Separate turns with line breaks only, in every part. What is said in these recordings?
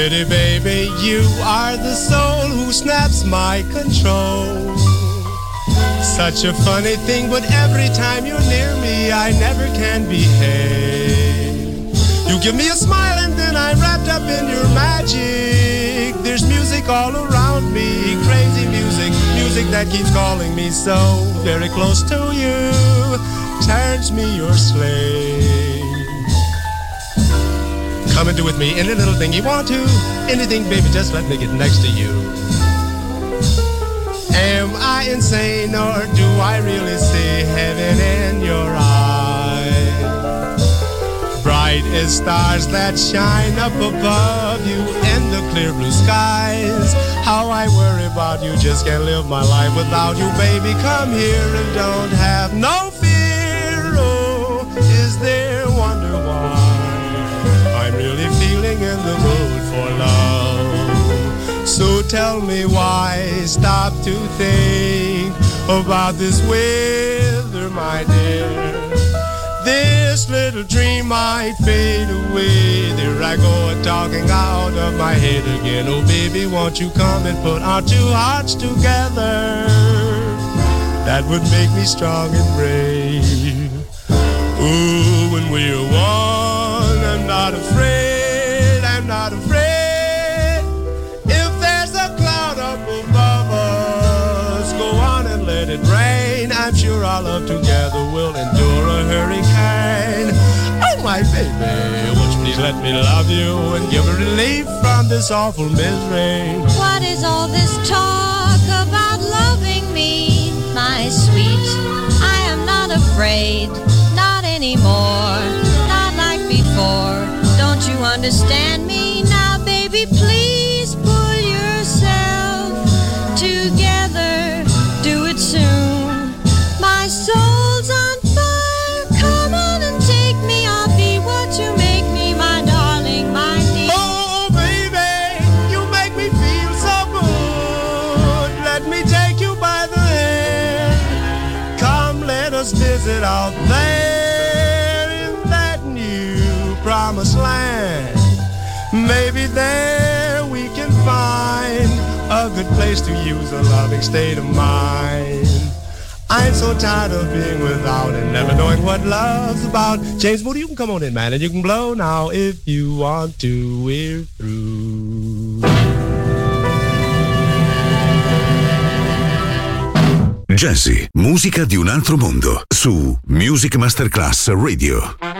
Pretty baby, you are the soul who snaps my control. Such a funny thing, but every time you're near me, I never can behave. You give me a smile and then I'm wrapped up in your magic. There's music all around me, crazy music, music that keeps calling me so very close to you. Turns me your slave. Come and do with me any little thing you want to. Anything, baby, just let me get next to you. Am I insane or do I really see heaven in your eyes? Bright as stars that shine up above you in the clear blue skies. How I worry about you, just can't live my life without you, baby. Come here and don't have no the for love? So tell me why stop to think about this weather, my dear. This little dream might fade away. There I go, talking out of my head again. Oh, baby, won't you come and put our two hearts together? That would make me strong and brave. Ooh, when we're sure our love together will endure a hurricane. Oh, my baby, won't you please let me love you and give a relief from this awful misery?
What is all this talk about loving me, my sweet? I am not afraid, not anymore, not like before. Don't you understand me now, baby? Please
good place to use a loving state of mind. I'm so tired of being without and never knowing what love's about. James Moody, you can come on in, man, and you can blow now if you want to. We're through.
Jazzy, musica di un altro mondo, su Music Masterclass Radio.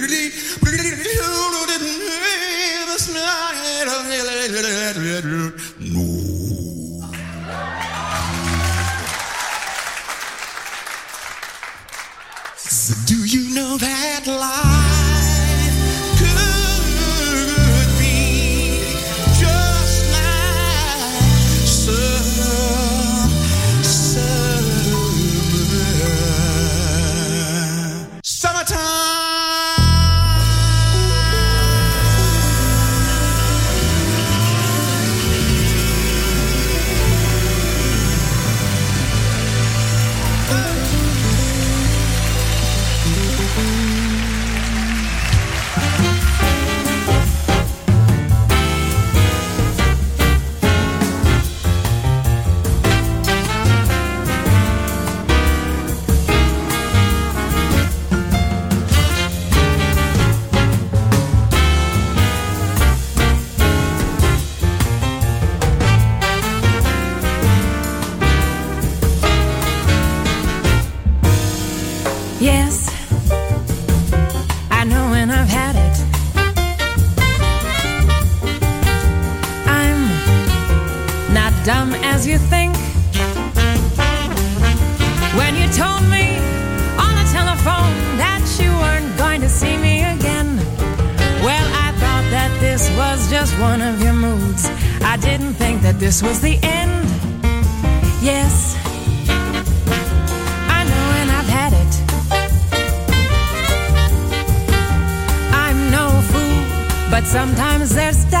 one of your moods. I didn't think that this was the end. Yes, I know, and I've had it. I'm no fool, but sometimes there's doubt.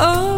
Oh.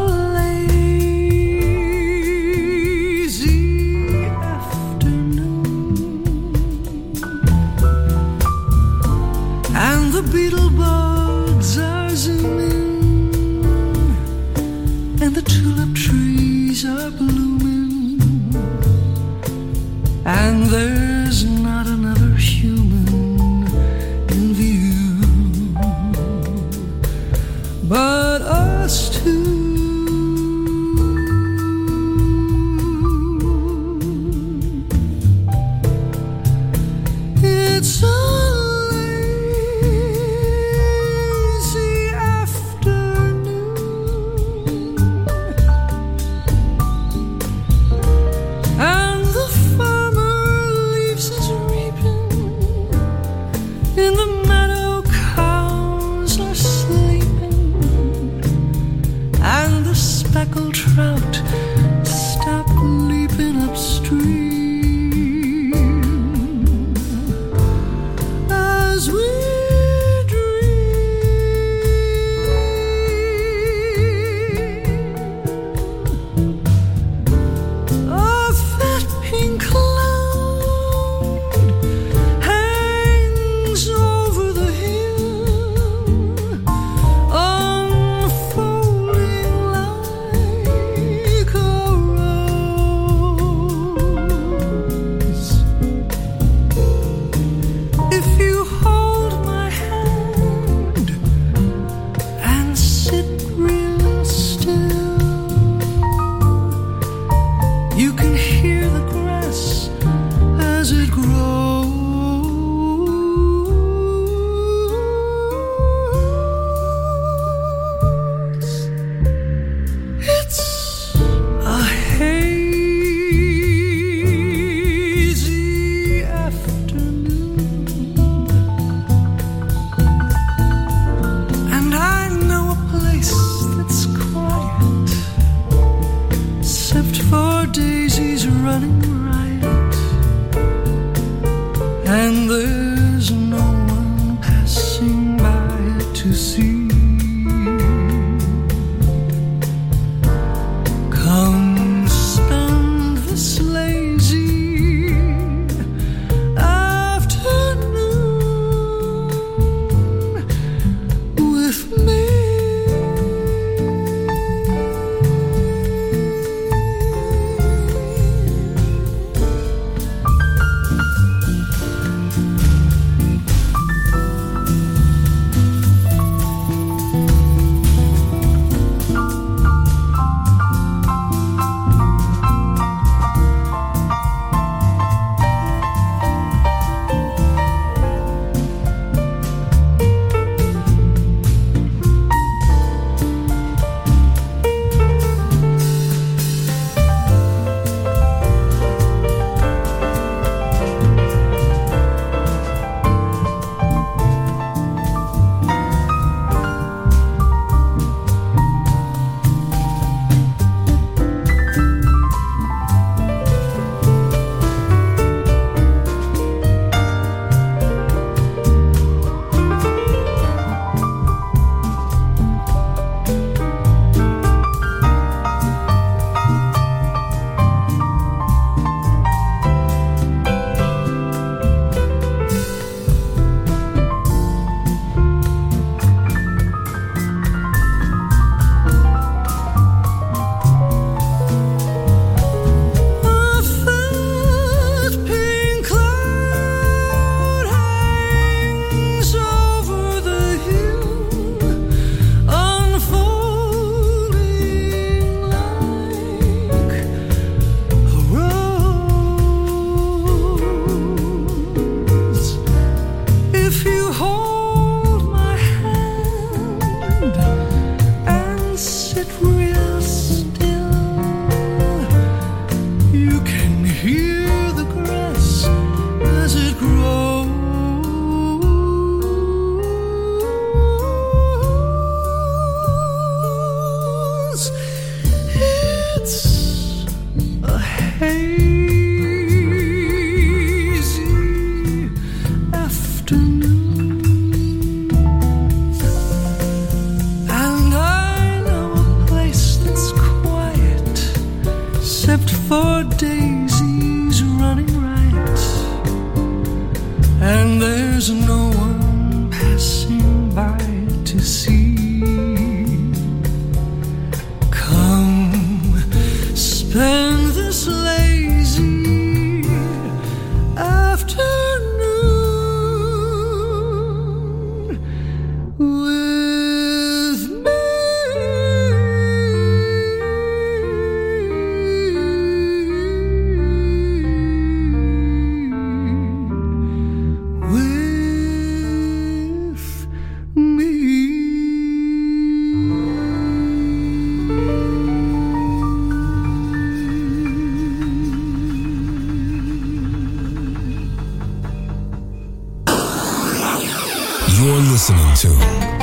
Listening to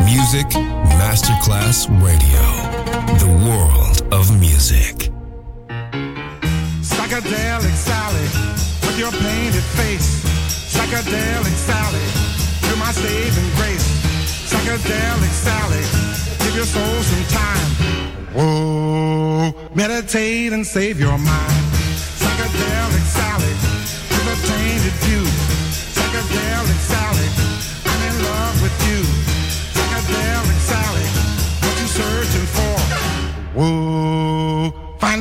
Music Masterclass Radio, the world of music.
Psychedelic Sally, with your painted face. Psychedelic Sally, you're my saving grace. Psychedelic Sally, give your soul some time. Whoa, meditate and save your mind.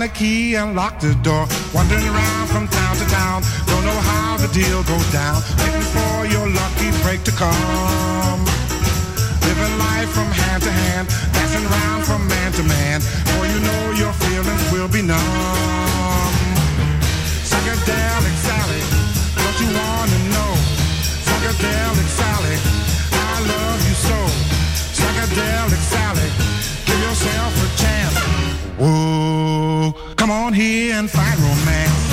The key and lock the door. Wandering around from town to town, don't know how the deal goes down. Waiting for your lucky break to come. Living life from hand to hand, dancing around from man to man. Boy, you know your feelings will be numb. Psychedelic Sally, what you wanna know? Psychedelic Sally, come on here and find romance.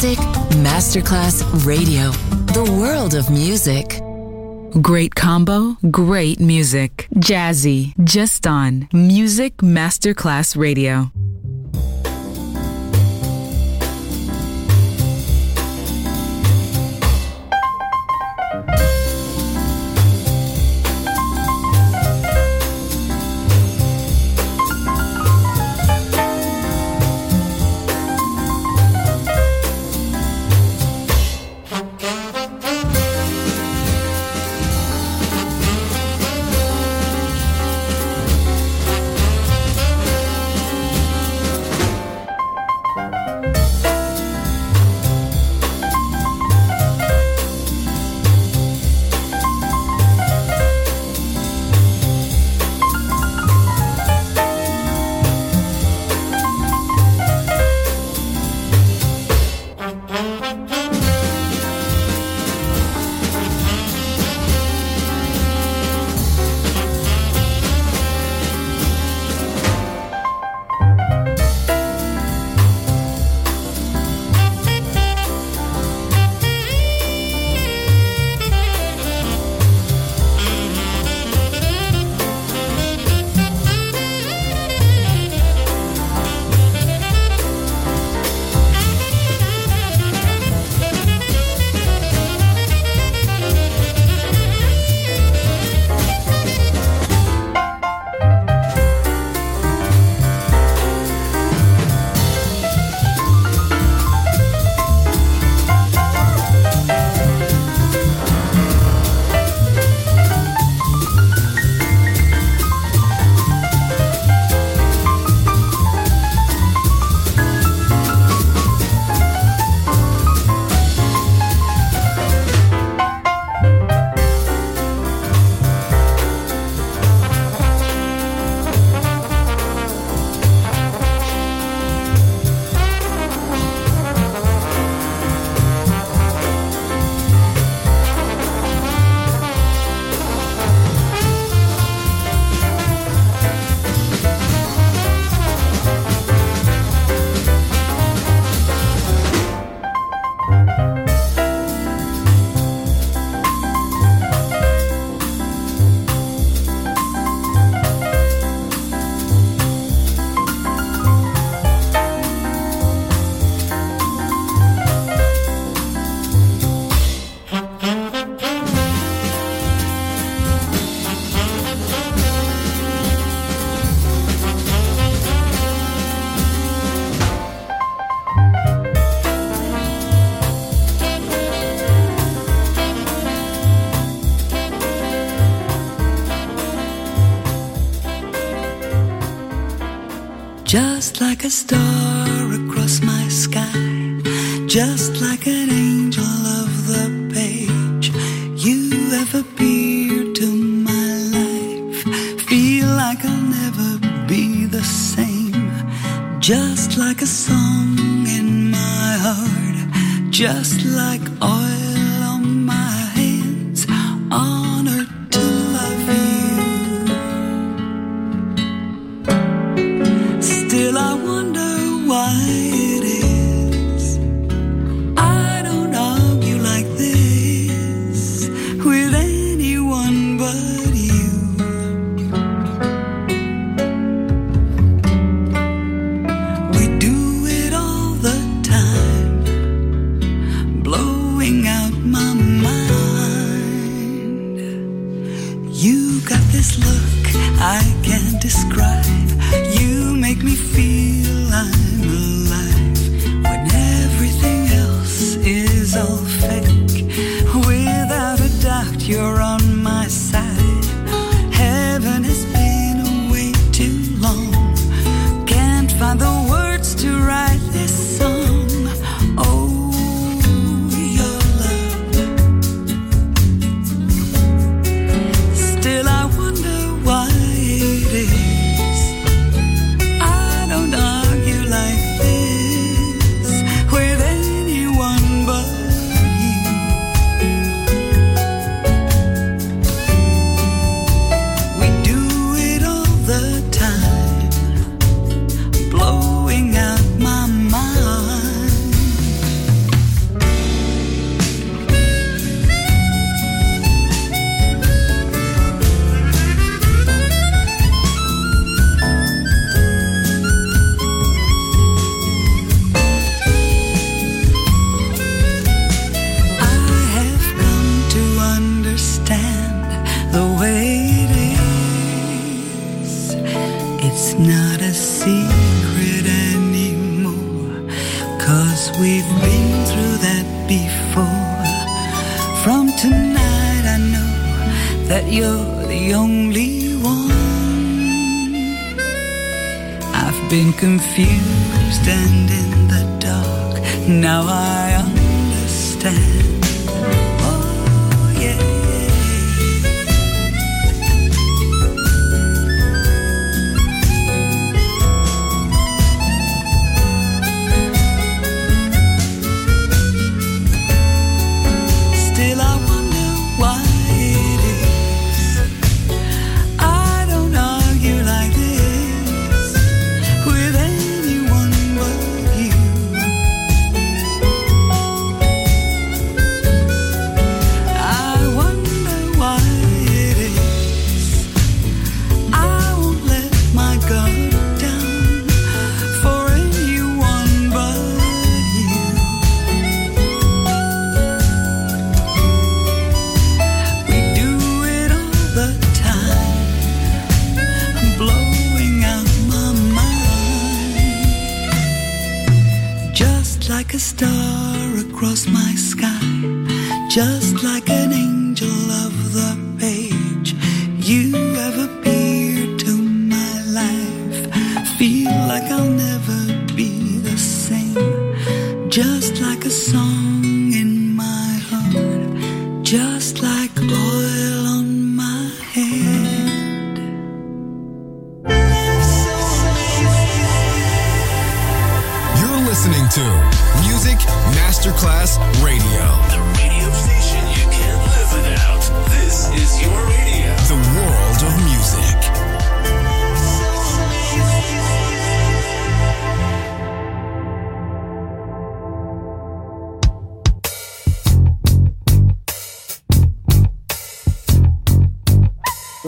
Music Masterclass Radio, the world of music.
Great combo, great music. Jazzy, just on Music Masterclass Radio. From tonight, I know that you're the only one. I've been confused and in the dark. Now I understand.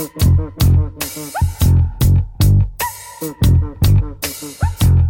Thank you.